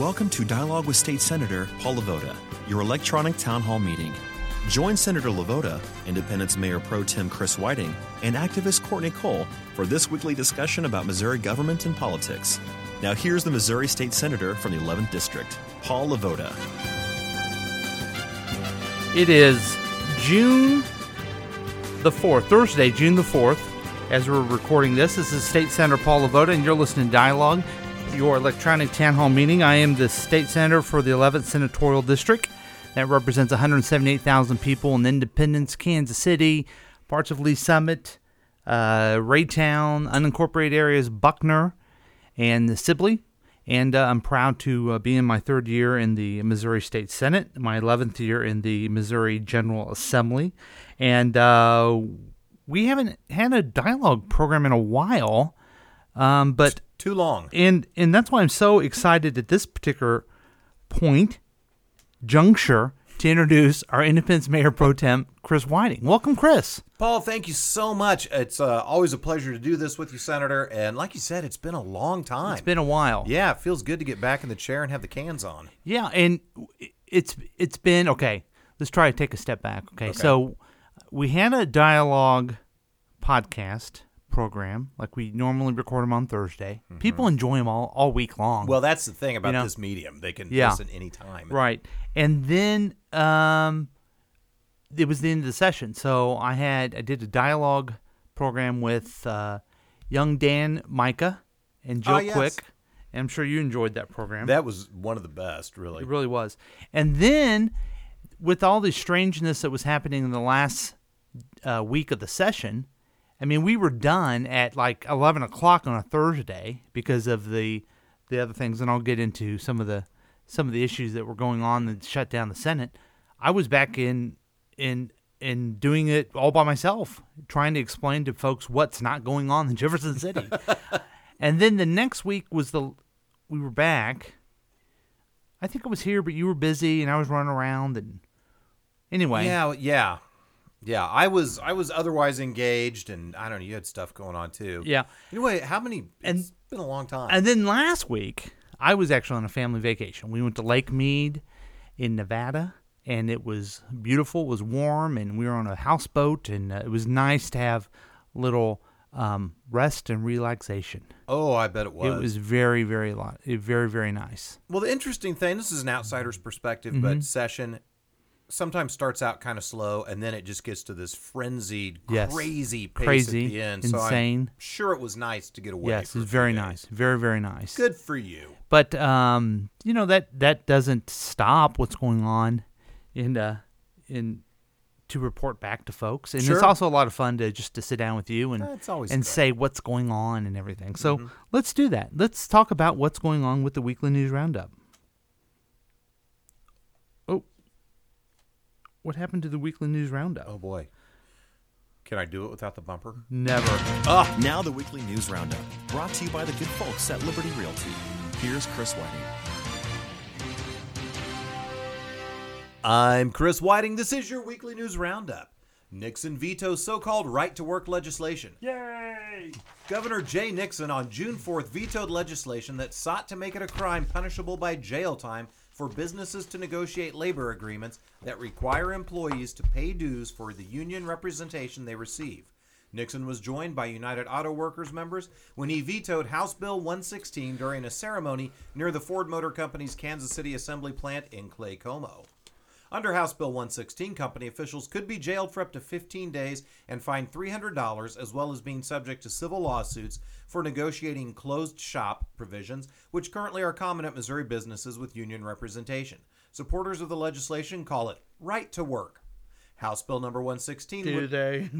Welcome to Dialogue with State Senator Paul LeVota, your electronic town hall meeting. Join Senator LeVota, Independence Mayor Pro Tem Chris Whiting, and activist Courtney Cole for this weekly discussion about Missouri government and politics. Now, here's the Missouri State Senator from the 11th District, Paul LeVota. It is June the 4th, Thursday, June the 4th, as we're recording this. This is State Senator Paul LeVota, and you're listening to Dialogue, your electronic town hall meeting. I am the state senator for the 11th Senatorial District. That represents 178,000 people in Independence, Kansas City, parts of Lee Summit, uh, Raytown, unincorporated areas, Buckner, and Sibley. And uh, I'm proud to uh, be in my third year in the Missouri State Senate, my 11th year in the Missouri General Assembly. And uh, we haven't had a dialogue program in a while. Um, but Too long. and and that's why I'm so excited at this particular point, juncture, to introduce our Independence Mayor Pro Tem Chris Whiting. Welcome, Chris. Paul, thank you so much. It's uh, always a pleasure to do this with you, Senator. And like you said, it's been a long time. It's been a while. yeah, it feels good to get back in the chair and have the cans on. Yeah, and it's it's been okay. Let's try to take a step back. Okay, so we had a dialogue podcast program like we normally record them on Thursday. People enjoy them all all week long. Well, that's the thing about know? this medium. They can Yeah. listen anytime. Right. And then um it was the end of the session. So I had I did a dialogue program with uh young Dan Micah and Joe Ah, yes. Quick. And I'm sure you enjoyed that program. That was one of the best, really. it really was. And then with all the strangeness that was happening in the last uh, week of the session, I mean, we were done at like 11 o'clock on a Thursday because of the the other things, and I'll get into some of the some of the issues that were going on that shut down the Senate. I was back in in in doing it all by myself, trying to explain to folks what's not going on in Jefferson City. and then the next week was the we were back. I think I was here, but you were busy, and I was running around. And anyway, Yeah, yeah, yeah. I was I was otherwise engaged, and I don't know. You had stuff going on too. yeah. Anyway, how many? And- It's been a long time. And then last week, I was actually on a family vacation. We went to Lake Mead in Nevada, and it was beautiful. It was warm, and we were on a houseboat, and uh, it was nice to have little um, rest and relaxation. oh, I bet it was. It was very, very, lo- very, very nice. Well, the interesting thing, this is an outsider's perspective, Mm-hmm. but session sometimes starts out kind of slow and then it just gets to this frenzied, Yes. crazy pace Crazy, at the end. So I'm insane. sure it was nice to get away. yes, for it was very days. nice, very, very nice. Good for you. but um, you know that that doesn't stop what's going on in uh in to report back to folks and it's also a lot of fun to just to sit down with you and always and. Mm-hmm. say what's going on and everything so let's do that let's talk about what's going on with the weekly news roundup oh what happened to the weekly news roundup Oh boy. Can I do it without the bumper? never Ah, now the weekly news roundup, brought to you by the good folks at Liberty Realty. Here's Chris Whiting. I'm Chris Whiting. This is your weekly news roundup. Nixon vetoes so-called right to work legislation. yay Governor Jay Nixon on June 4th vetoed legislation that sought to make it a crime punishable by jail time for businesses to negotiate labor agreements that require employees to pay dues for the union representation they receive. Nixon was joined by United Auto Workers members when he vetoed House Bill 116 during a ceremony near the Ford Motor Company's Kansas City assembly plant in Claycomo. Under House Bill 116, company officials could be jailed for up to 15 days and fined $300, as well as being subject to civil lawsuits for negotiating closed shop provisions, which currently are common at Missouri businesses with union representation. Supporters of the legislation call it right to work. House Bill number 116 do would, they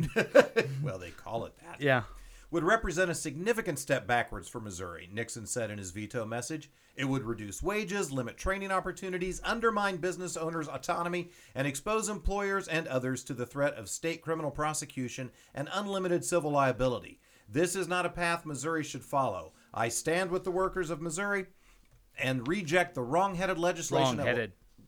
well, they call it that yeah would represent a significant step backwards for Missouri, Nixon said in his veto message. It would reduce wages, limit training opportunities, undermine business owners' autonomy, and expose employers and others to the threat of state criminal prosecution and unlimited civil liability. This is not a path Missouri should follow. I stand with the workers of Missouri and reject the wrong-headed legislation that will-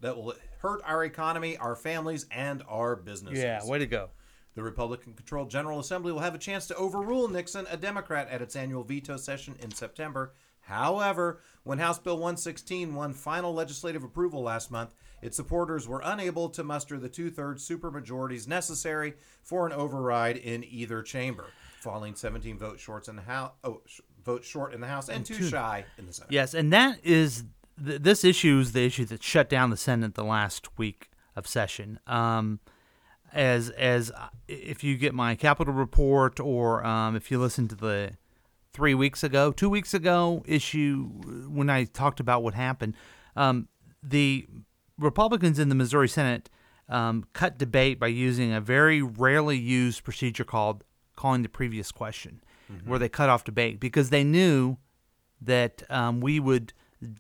that will hurt our economy, our families, and our businesses. yeah way to go The Republican controlled General Assembly will have a chance to overrule Nixon, a Democrat, at its annual veto session in September However, when House Bill 116 won final legislative approval last month, its supporters were unable to muster the two thirds supermajorities necessary for an override in either chamber, falling 17 votes short in the House. Oh, sh- votes short in the House and, too shy in the Senate. Yes, and that is th- this issue is the issue that shut down the Senate the last week of session. Um, as as uh, if you get my capital report, or um, if you listen to the three weeks ago, two weeks ago issue when I talked about what happened, um, the Republicans in the Missouri Senate um, cut debate by using a very rarely used procedure called calling the previous question, where they cut off debate because they knew that um, we would,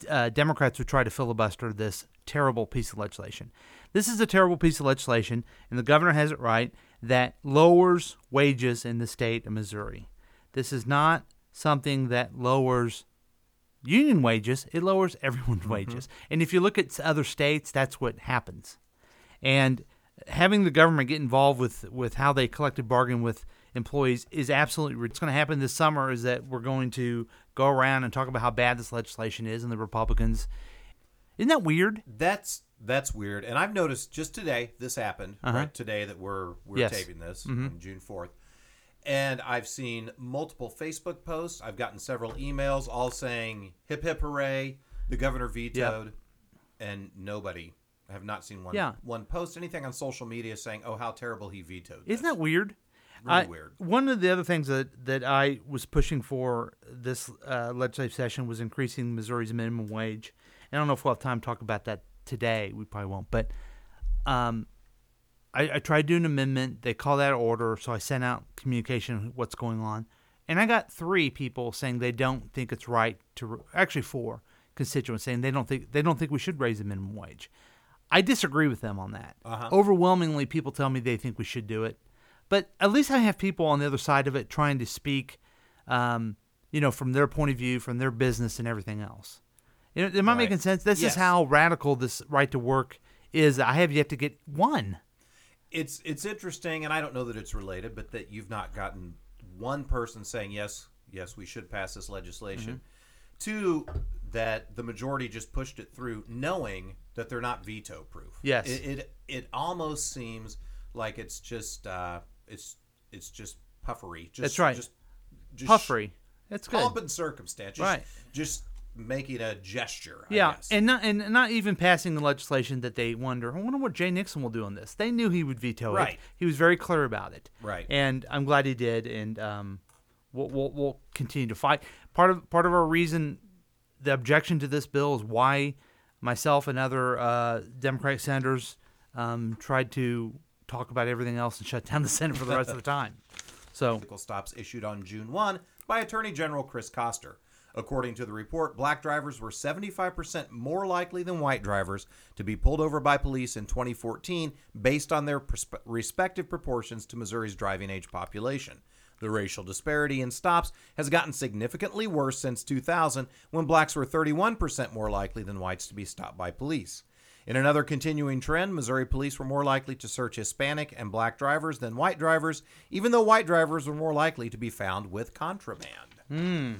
uh, Democrats would try to filibuster this terrible piece of legislation. This is a terrible piece of legislation, and the governor has it right that lowers wages in the state of Missouri. This is not something that lowers union wages, it lowers everyone's mm-hmm. wages. And if you look at other states, that's what happens. And having the government get involved with, with how they collective bargain with employees is absolutely what's going to happen this summer is that we're going to go around and talk about how bad this legislation is and the Republicans. Isn't that weird? That's that's weird, and I've noticed just today this happened. Right today that we're we're Yes. taping this on June fourth, and I've seen multiple Facebook posts. I've gotten several emails all saying "hip hip hooray," the governor vetoed, and nobody. I have not seen one Yeah. one post anything on social media saying, "Oh, how terrible he vetoed." Isn't this." that weird? Really I- weird. One of the other things that, that I was pushing for this uh, legislative session was increasing Missouri's minimum wage. And I don't know if we'll have time to talk about that today. We probably won't. But um, I, I tried doing an amendment. They call that order, so I sent out communication what's going on. And I got three people saying they don't think it's right to actually four constituents saying they don't think they don't think we should raise the minimum wage. I disagree with them on that. Overwhelmingly, people tell me they think we should do it, but at least I have people on the other side of it trying to speak, um, you know, from their point of view, from their business, and everything else. You know, am I Right. making sense? This Yes. is how radical this right to work is. I have yet to get one. it's it's interesting, and I don't know that it's related, but that you've not gotten one person saying yes, yes, we should pass this legislation. Mm-hmm. Two, that the majority just pushed it through, knowing that they're not veto proof. Yes. it it, it almost seems like it's just uh, it's it's just puffery. Just, That's right. Just, just Puffery. That's good. pomp and circumstance. Just, Right. Just making a gesture. I Yeah, guess. and not and not even passing the legislation that they wonder. I wonder what Jay Nixon will do on this. They knew he would veto it. Right. He was very clear about it. Right. And I'm glad he did. And um, we'll, we'll we'll continue to fight. Part of part of our reason, the objection to this bill is why myself and other uh, Democratic senators um, tried to talk about everything else and shut down the Senate for the rest of the time. So stops issued on June 1 by Attorney General Chris Koster. According to the report, black drivers were 75% more likely than white drivers to be pulled over by police in 2014 based on their respective proportions to Missouri's driving age population. The racial disparity in stops has gotten significantly worse since 2000 when blacks were 31% more likely than whites to be stopped by police. In another continuing trend, Missouri police were more likely to search Hispanic and black drivers than white drivers, even though white drivers were more likely to be found with contraband. Hmm.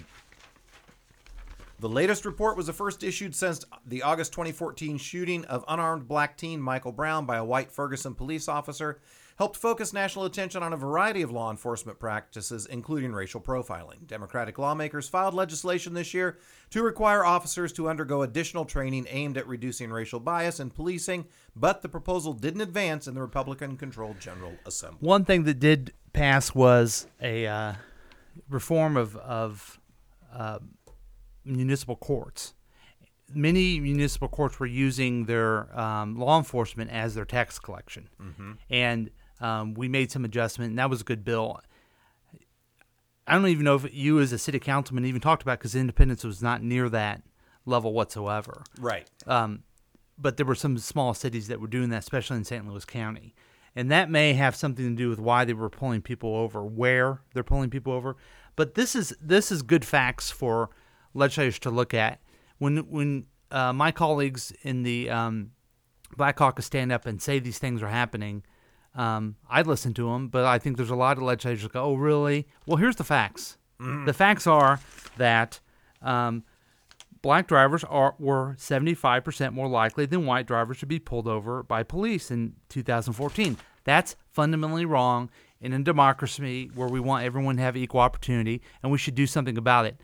The latest report was the first issued since the August 2014 shooting of unarmed black teen Michael Brown by a white Ferguson police officer helped focus national attention on a variety of law enforcement practices, including racial profiling. Democratic lawmakers filed legislation this year to require officers to undergo additional training aimed at reducing racial bias in policing, but the proposal didn't advance in the Republican controlled General Assembly. one thing that did pass was a uh, reform of of uh, municipal courts. Many municipal courts were using their um, law enforcement as their tax collection, and um, we made some adjustment, and that was a good bill. I don't even know if you, as a city councilman, even talked about because Independence was not near that level whatsoever Right. but there were some small cities that were doing that, especially in St. Louis County. And that may have something to do with why they were pulling people over, where they're pulling people over. But this is this is good facts for legislators to look at. When when uh, my colleagues in the um, Black Caucus stand up and say these things are happening, um, I listen to them. But I think there's a lot of legislators that go, "Oh, really? Well, here's the facts. The facts are that." Um, black drivers are were 75% more likely than white drivers to be pulled over by police in 2014. That's fundamentally wrong in a democracy where we want everyone to have equal opportunity, and we should do something about it.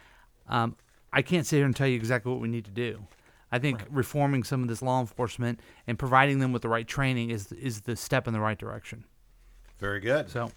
Um, I can't sit here and tell you exactly what we need to do. I think reforming some of this law enforcement and providing them with the right training is is the step in the right direction. Very good. So,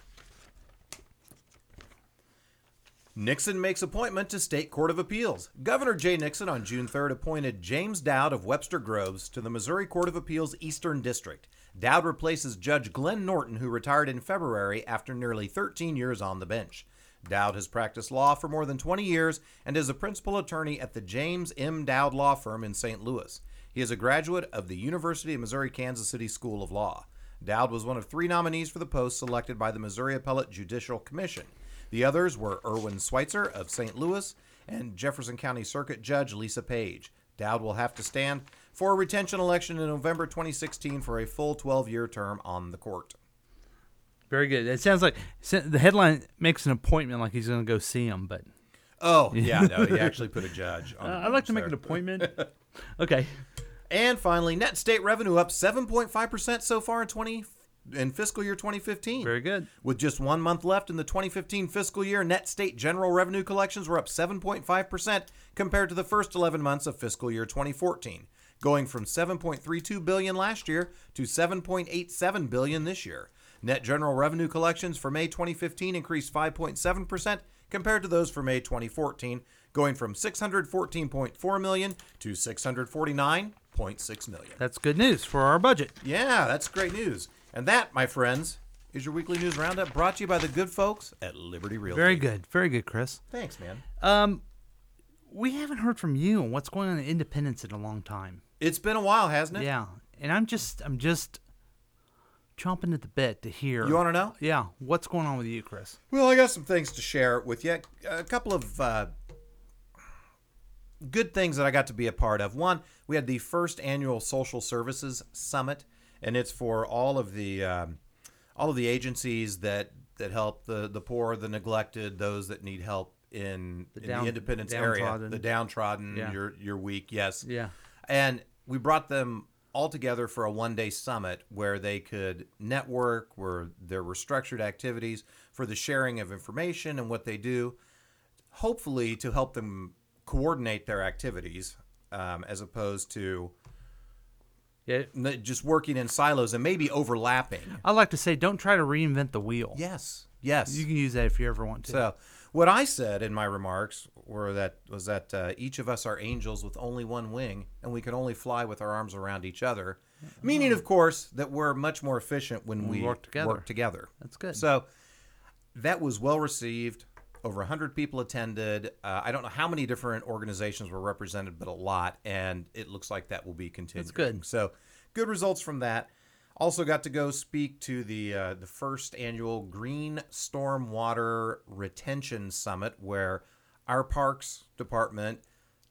Nixon makes appointment to State Court of Appeals. Governor Jay Nixon on June 3rd appointed James Dowd of Webster Groves to the Missouri Court of Appeals Eastern District. Dowd replaces Judge Glenn Norton, who retired in February after nearly 13 years on the bench. Dowd has practiced law for more than 20 years and is a principal attorney at the James M. Dowd Law Firm in St. Louis. He is a graduate of the University of Missouri Kansas City School of Law. Dowd was one of three nominees for the post selected by the Missouri Appellate Judicial Commission. The others were Erwin Schweitzer of St. Louis and Jefferson County Circuit Judge Lisa Page. Dowd will have to stand for a retention election in November 2016 for a full 12 year term on the court. Very good. It sounds like the headline makes an appointment like he's going to go see him, but Oh, yeah, no, he actually put a judge on uh, I'd like bench to make there. an appointment. okay. And finally, net state revenue up 7.5% so far in 20 in fiscal year 2015. Very good. With just one month left in the 2015 fiscal year, net state general revenue collections were up 7.5% compared to the first 11 months of fiscal year 2014, going from 7.32 billion last year to 7.87 billion this year. Net general revenue collections for May 2015 increased 5.7% compared to those for May 2014, going from 614.4 million to 649.6 million. That's good news for our budget. Yeah, that's great news. And that, my friends, is your weekly news roundup brought to you by the good folks at Liberty Realty. Very good. Very good, Chris. Thanks, man. Um, we haven't heard from you on what's going on in Independence in a long time. It's been a while, hasn't it? Yeah, and I'm just, I'm just chomping at the bit to hear. You want to know? Yeah, what's going on with you, Chris? Well, I got some things to share with you. A couple of uh, good things that I got to be a part of. One, we had the first annual Social Services Summit, and it's for all of the um, all of the agencies that that help the the poor, the neglected, those that need help in, in down- the Independence area, the downtrodden, Yeah. your your weak. Yes. Yeah. And we brought them all together for a one day summit where they could network, where there were structured activities for the sharing of information and what they do, hopefully to help them coordinate their activities um, as opposed to Yeah, just working in silos and maybe overlapping. I like to say, don't try to reinvent the wheel. Yes. Yes. You can use that if you ever want to. So, what I said in my remarks were that was that uh, each of us are angels with only one wing, and we can only fly with our arms around each other. Meaning, of course, that we're much more efficient when we, we work together. Work together. That's good. So, that was well received. Over 100 people attended. Uh, I don't know how many different organizations were represented, but a lot. And it looks like that will be continuing. That's good. So, good results from that. Also got to go speak to the uh, the first annual Green Stormwater Retention Summit, where our Parks Department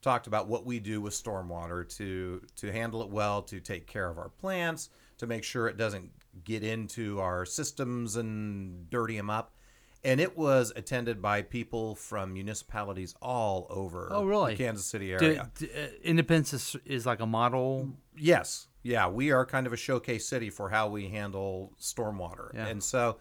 talked about what we do with stormwater to to handle it well, to take care of our plants, to make sure it doesn't get into our systems and dirty them up. And it was attended by people from municipalities all over Oh, really? the Kansas City Do- area. uh, Independence is, is like a model. Yes. Yeah, we are kind of a showcase city for how we handle stormwater. Yeah. And so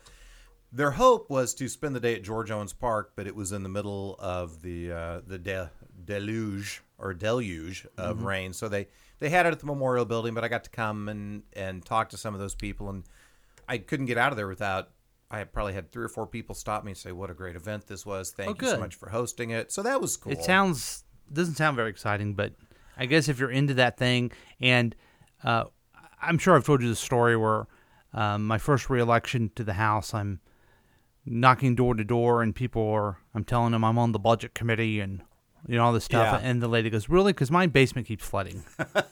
their hope was to spend the day at George Owens Park, but it was in the middle of the uh, the de- deluge or deluge of Mm-hmm. rain. So they they had it at the Memorial Building, but I got to come and and talk to some of those people and I couldn't get out of there without I probably had three or four people stop me and say what a great event this was. Thank Oh, you so much for hosting it. So that was cool. It sounds doesn't sound very exciting, but I guess if you're into that thing, and uh, I'm sure I've told you the story where um, my first reelection to the House, I'm knocking door to door, and people are I'm telling them I'm on the budget committee and you know all this stuff, Yeah. and the lady goes, "Really?" Because my basement keeps flooding. well,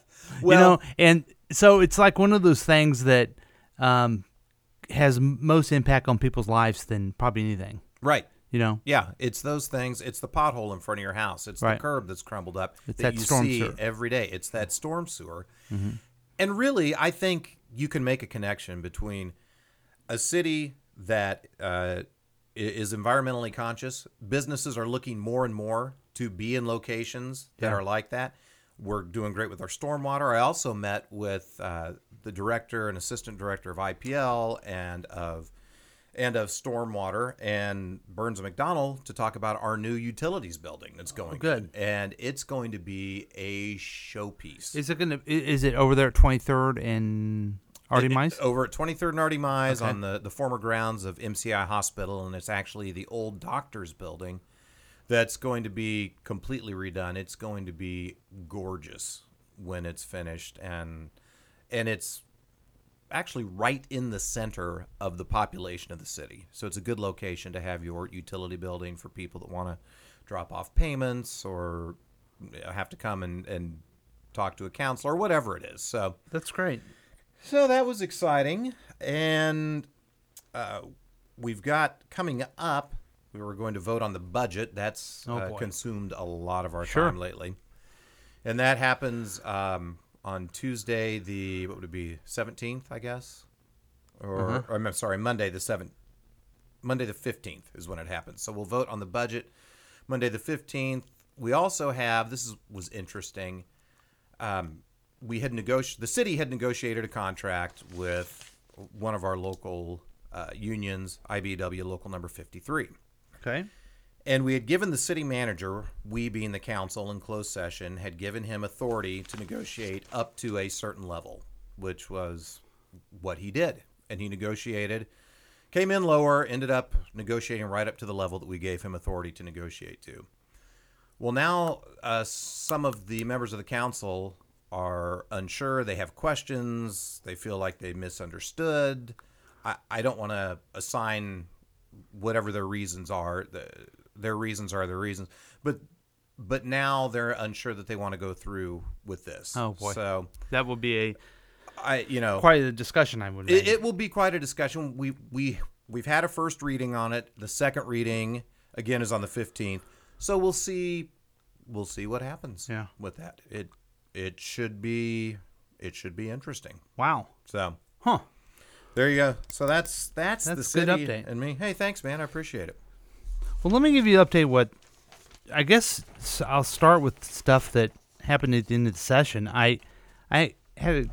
you know, and so it's like one of those things that um, has m- most impact on people's lives than probably anything. right. You know, Yeah, it's those things. It's the pothole in front of your house. It's Right. the curb that's crumbled up It's that, that you see sewer. every day. It's that storm sewer. And really, I think you can make a connection between a city that uh, is environmentally conscious. Businesses are looking more and more to be in locations that Yeah. are like that. We're doing great with our stormwater. I also met with uh, the director and assistant director of IPL and of and of stormwater and Burns and McDonnell to talk about our new utilities building that's going. Oh, good. and it's going to be a showpiece. Is it gonna? Is it over there at Twenty Third and Artie Mice? over at 23rd and R.D. Mize Okay. on the, the former grounds of MCI Hospital, and it's actually the old doctor's building that's going to be completely redone. It's going to be gorgeous when it's finished, and and it's actually right in the center of the population of the city. So it's a good location to have your utility building for people that want to drop off payments or have to come and, and talk to a counselor or whatever it is. So That's great. So that was exciting, and uh, we've got coming up. We were going to vote on the budget. That's Oh, uh, consumed a lot of our Sure. time lately, and that happens um, on Tuesday, the what would it be, seventeenth, I guess, or, Uh-huh. or I'm sorry, Monday the seventh, Monday the fifteenth is when it happens. So we'll vote on the budget Monday the fifteenth. We also have this is, was interesting um, we had negotiated the city had negotiated a contract with one of our local uh, unions IBEW local number 53 Okay. and we had given the city manager we being the council in closed session had given him authority to negotiate up to a certain level which was what he did. And he negotiated came in lower ended up negotiating right up to the level that we gave him authority to negotiate to. Well, now uh, some of the members of the council are unsure. They have questions. They feel like they misunderstood. I, I don't want to assign whatever their reasons are. The, their reasons are their reasons. But but now they're unsure that they want to go through with this. Oh, boy. So That will be a I you know quite a discussion. I would. it, it will be quite a discussion. We we we've had a first reading on it. The second reading again is on the fifteenth. So we'll see we'll see what happens Yeah. with that. It it should be it should be interesting. wow. So Huh. there you go. So that's that's, the That's good city update. and me. Hey, thanks, man. I appreciate it. Well, let me give you an update. What I guess I'll start with stuff that happened at the end of the session. I I had a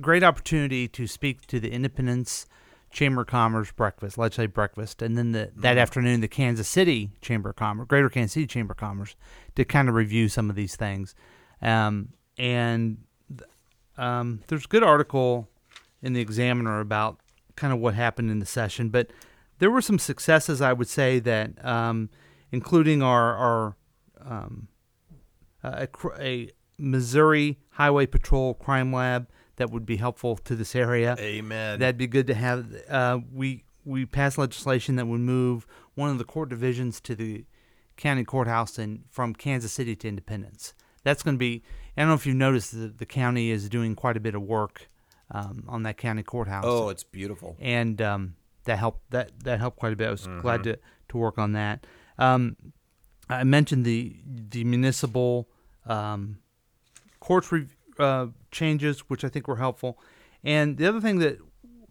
great opportunity to speak to the Independence Chamber of Commerce breakfast, legislative breakfast, and then the, that afternoon the Kansas City Chamber of Commerce, Greater Kansas City Chamber of Commerce, to kind of review some of these things. Um, and um, there's a good article in the Examiner about kind of what happened in the session, but there were some successes I would say that, um, including our our um, a, a Missouri Highway Patrol crime lab that would be helpful to this area. Amen. That'd be good to have. Uh, we we passed legislation that would move one of the court divisions to the county courthouse and from Kansas City to Independence. That's going to be. I don't know if you've noticed that the county is doing quite a bit of work um, on that county courthouse. oh, it's beautiful. and um, that helped. That that helped quite a bit. I was glad to to work on that. Um, I mentioned the the municipal um, courts re- uh, changes, which I think were helpful. And the other thing that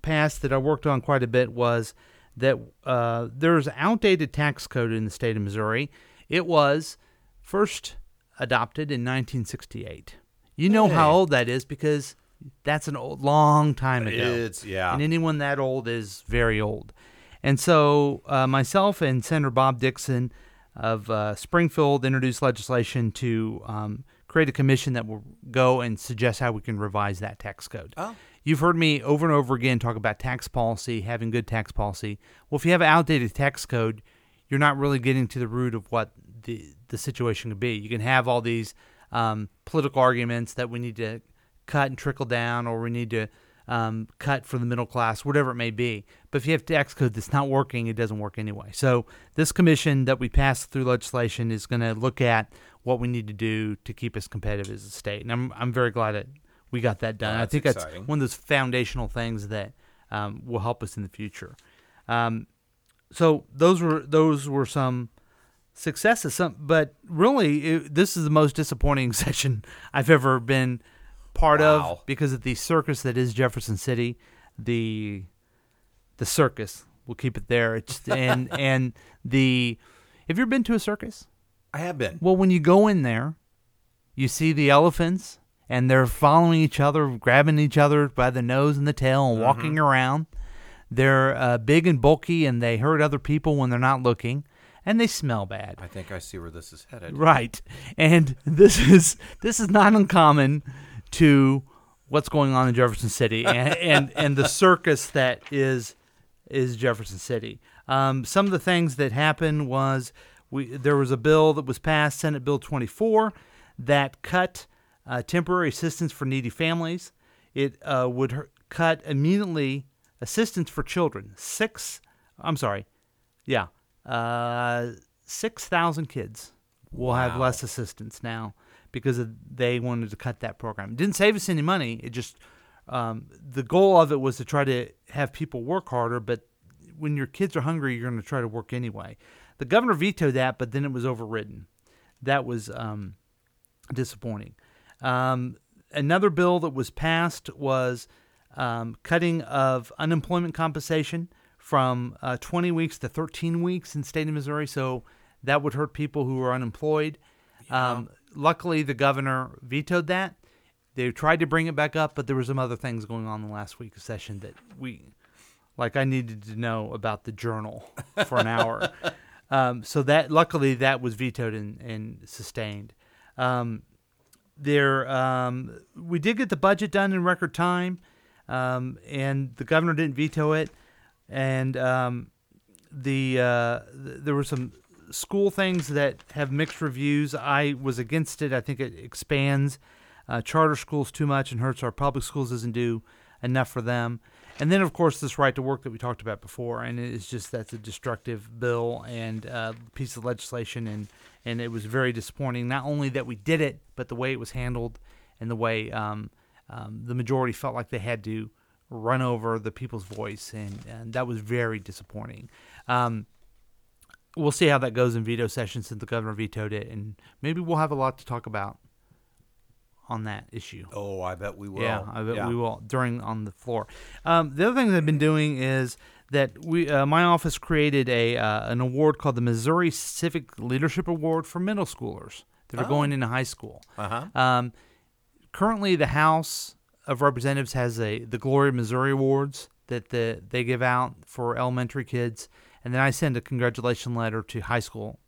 passed that I worked on quite a bit was that uh, there's outdated tax code in the state of Missouri. It was first adopted in 1968. You know how old that is because that's an old, long time ago. It's yeah. And anyone that old is very old. And so uh, myself and Senator Bob Dixon of uh, Springfield introduced legislation to um, create a commission that will go and suggest how we can revise that tax code. Oh. You've heard me over and over again talk about tax policy, having good tax policy. Well, if you have an outdated tax code, you're not really getting to the root of what the, the situation could be. You can have all these um, political arguments that we need to cut and trickle down, or we need to um, cut for the middle class, whatever it may be. But if you have tax code that's not working, it doesn't work anyway. So this commission that we passed through legislation is going to look at what we need to do to keep us competitive as a state, and I'm I'm very glad that we got that done. Oh, I think that's one of those foundational things that um, will help us in the future. Um, so those were those were some successes. Some, but really, it, this is the most disappointing session I've ever been part Wow. of because of the circus that is Jefferson City. The the circus. We'll keep it there. It's and and the. Have you ever been to a circus? I have been. Well, when you go in there, you see the elephants, and they're following each other, grabbing each other by the nose and the tail, and walking around. They're uh, big and bulky, and they hurt other people when they're not looking, and they smell bad. I think I see where this is headed. Right, and this is this is not uncommon to what's going on in Jefferson City and and, and the circus that is is Jefferson City. Um, some of the things that happened was we there was a bill that was passed, Senate Bill 24, that cut uh, temporary assistance for needy families. It uh, would cut immediately assistance for children. Six, I'm sorry, yeah, uh, six thousand kids will have less assistance now because of, they wanted to cut that program. It didn't save us any money. It just um, the goal of it was to try to have people work harder. But when your kids are hungry, you're going to try to work anyway. The governor vetoed that, but then it was overridden. That was um, disappointing. Um, another bill that was passed was um, cutting of unemployment compensation from uh, 20 weeks to 13 weeks in the state of Missouri. So that would hurt people who are unemployed. Um, luckily, the governor vetoed that. They tried to bring it back up, but there were some other things going on in the last week of session that we, like, I needed to know about the journal for an hour. Um, so that luckily that was vetoed and, and sustained. Um, there, um, we did get the budget done in record time, um, and the governor didn't veto it. And um, the uh, th- there were some school things that have mixed reviews. I was against it. I think it expands uh, charter schools too much and hurts our public schools. Doesn't do enough for them. And then, of course, this right to work that we talked about before, and it's just that's a destructive bill and uh, piece of legislation, and and it was very disappointing. Not only that we did it, but the way it was handled and the way um, um, the majority felt like they had to run over the people's voice, and, and that was very disappointing. Um, we'll see how that goes in veto session since the governor vetoed it, and maybe we'll have a lot to talk about on that issue. Oh, I bet we will. Yeah, I bet Yeah. we will during on the floor. Um, the other thing that I've been doing is that we, uh, my office created a uh, an award called the Missouri Civic Leadership Award for middle schoolers that are Oh. going into high school. Uh-huh. Um, currently, the House of Representatives has a the Glory of Missouri Awards that the, they give out for elementary kids, and then I send a congratulation letter to high school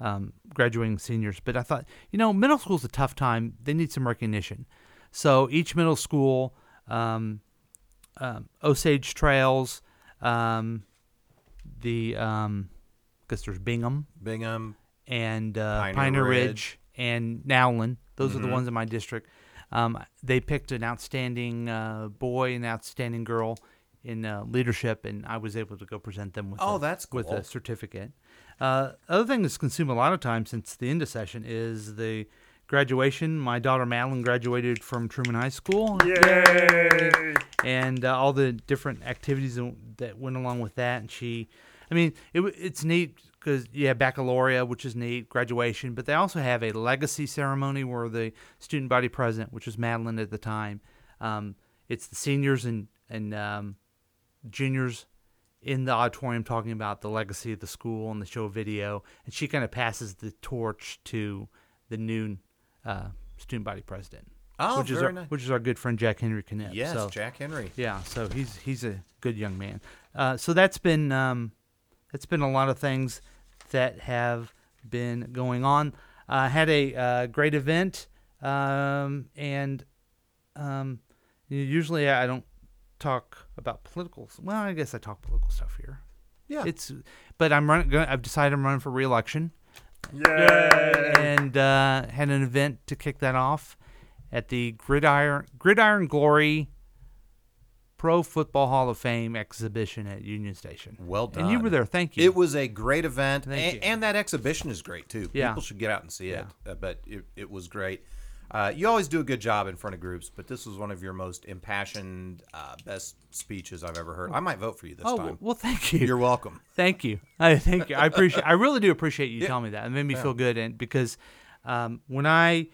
um, graduating seniors. But I thought, you know, middle school's a tough time; they need some recognition. So each middle school, um, um, Osage Trails, um, the um, I guess there's Bingham, Bingham. and uh, Pioneer Pioneer, Ridge. Ridge. and Nowlin. Those are the Mhm. ones in my district. Um, they picked an outstanding uh, boy and outstanding girl in uh, leadership, and I was able to go present them with Oh, a, that's with a certificate. Uh, other thing that's consumed a lot of time since the end of session is the graduation. My daughter Madeline graduated from Truman High School. Yay! And uh, all the different activities that went along with that, and she, I mean, it, it's neat because yeah, baccalaureate, which is neat, graduation, but they also have a legacy ceremony where the student body president, which was Madeline at the time, um, it's the seniors and and um, juniors in the auditorium talking about the legacy of the school and the show video, and she kind of passes the torch to the new uh, student body president, Oh, which is our, nice. which is our good friend Jack Henry Knipp. Yes, so, Jack Henry. yeah, so he's he's a good young man. Uh, so that's been um, that's been a lot of things that have been going on. I had a uh, great event, um, and um, usually I don't talk about political. Well, I guess I talk political stuff here. Yeah. It's, but I'm running. I've decided I'm running for reelection. Yay! And uh, had an event to kick that off at the Gridiron Gridiron Glory Pro Football Hall of Fame exhibition at Union Station. Well done. And you were there. Thank you. It was a great event, Thank and, you. and that exhibition is great too. Yeah. People should get out and see it. Uh, but it, it was great. Uh, you always do a good job in front of groups, but this was one of your most impassioned, uh, best speeches I've ever heard. I might vote for you this oh time. well, thank you. You're welcome. Thank you. I thank you. I appreciate. I really do appreciate you telling me that. It made me feel good, and because um, when I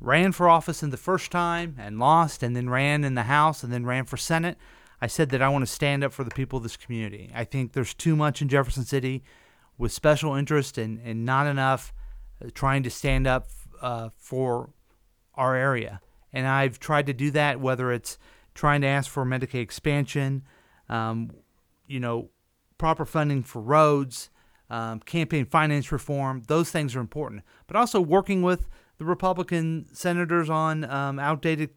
ran for office in the first time and lost, and then ran in the House, and then ran for Senate, I said that I want to stand up for the people of this community. I think there's too much in Jefferson City with special interest and and not enough uh, trying to stand up uh, for our area. And I've tried to do that, whether it's trying to ask for Medicaid expansion, um, you know, proper funding for roads, um, campaign finance reform. Those things are important. But also working with the Republican senators on um, outdated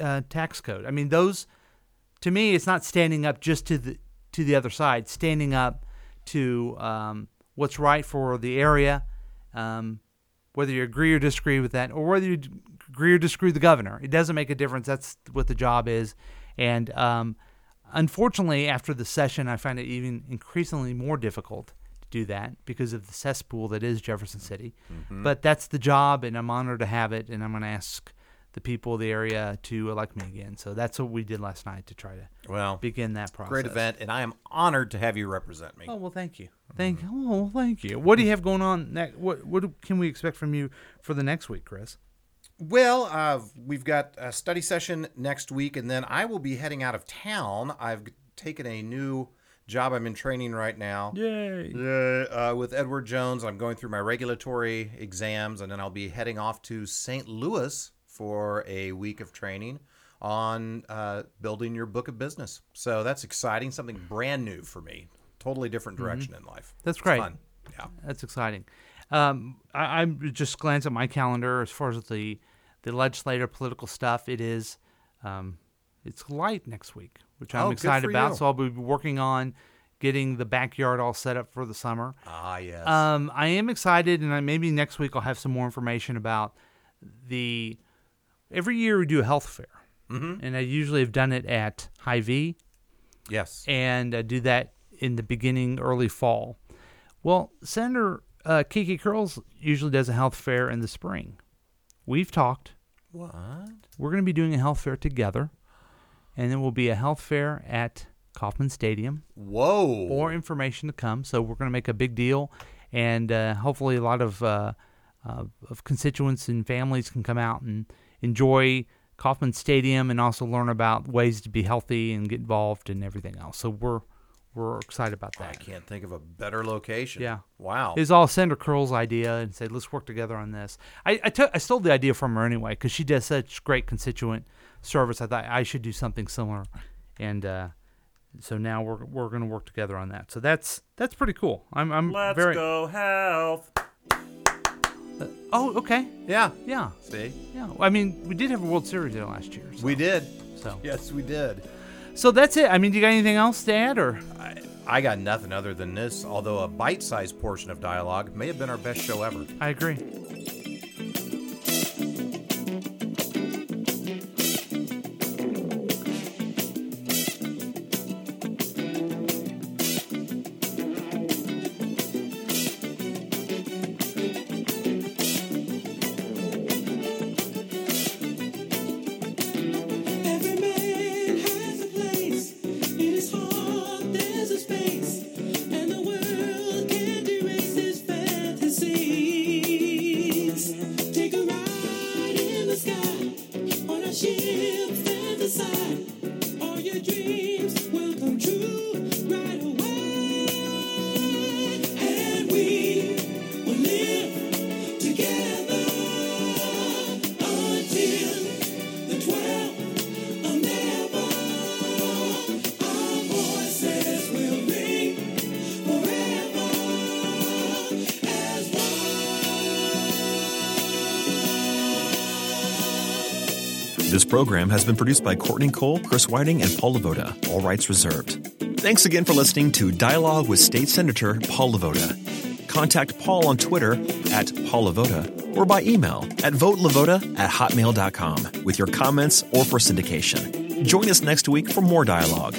uh, tax code. I mean, those to me, it's not standing up just to the to the other side. Standing up to um, what's right for the area, um, whether you agree or disagree with that, or whether you agree or disagree with the governor. It doesn't make a difference. That's what the job is. And um, unfortunately, after the session, I find it even increasingly more difficult do that because of the cesspool that is Jefferson City. Mm-hmm. But that's the job, and I'm honored to have it. And I'm going to ask the people of the area to elect me again. So that's what we did last night to try to Well, begin that process. great event, and I am honored to have you represent me. Oh well, thank you, thank you. Oh, well, thank you. What do you have going on next? What what can we expect from you for the next week, Chris? Well, uh, we've got a study session next week, and then I will be heading out of town. I've taken a new job. I'm in training right now. Yay! Uh, with Edward Jones, I'm going through my regulatory exams, and then I'll be heading off to St. Louis for a week of training on uh, building your book of business. So that's exciting, something brand new for me. Totally different direction in life. That's It's great. fun. Yeah. That's exciting. Um, I, I'm just glance at my calendar as far as the the legislative political stuff. It is, um, it's light next week, which I'm Oh, excited about. you. So I'll be working on getting the backyard all set up for the summer. Ah, yes. Um, I am excited, and I, maybe next week I'll have some more information about the. Every year we do a health fair, mm-hmm. and I usually have done it at Hy-Vee. yes. and uh, do that in the beginning, early fall. Well, Senator uh, Kiki Curls usually does a health fair in the spring. We've talked. What? We're going to be doing a health fair together, and then will be a health fair at Kauffman Stadium. Whoa. more information to come. So we're going to make a big deal, and uh, hopefully a lot of uh, uh, of constituents and families can come out and enjoy Kauffman Stadium, and also learn about ways to be healthy and get involved and everything else. So we're we're excited about that. I can't think of a better location. Yeah. Wow. It was all Senator Curl's idea, and said let's work together on this. I I, took, I stole the idea from her anyway because she does such great constituent service. I thought I should do something similar, and. Uh, so now we're we're going to work together on that. So that's that's pretty cool. I'm I'm Let's very go health. Oh, okay. yeah. Yeah. See? Yeah. I mean, we did have a World Series there last year. So, We did. So Yes, we did. so that's it. I mean, do you got anything else to add or I, I got nothing other than this, although a bite sized portion of dialogue may have been our best show ever. I agree. This program has been produced by Courtney Cole, Chris Whiting, and Paul LeVota. All rights reserved. Thanks again for listening to Dialogue with State Senator Paul LeVota. Contact Paul on Twitter at Paul LeVota or by email at votelavoda at hotmail.com with your comments or for syndication. Join us next week for more dialogue.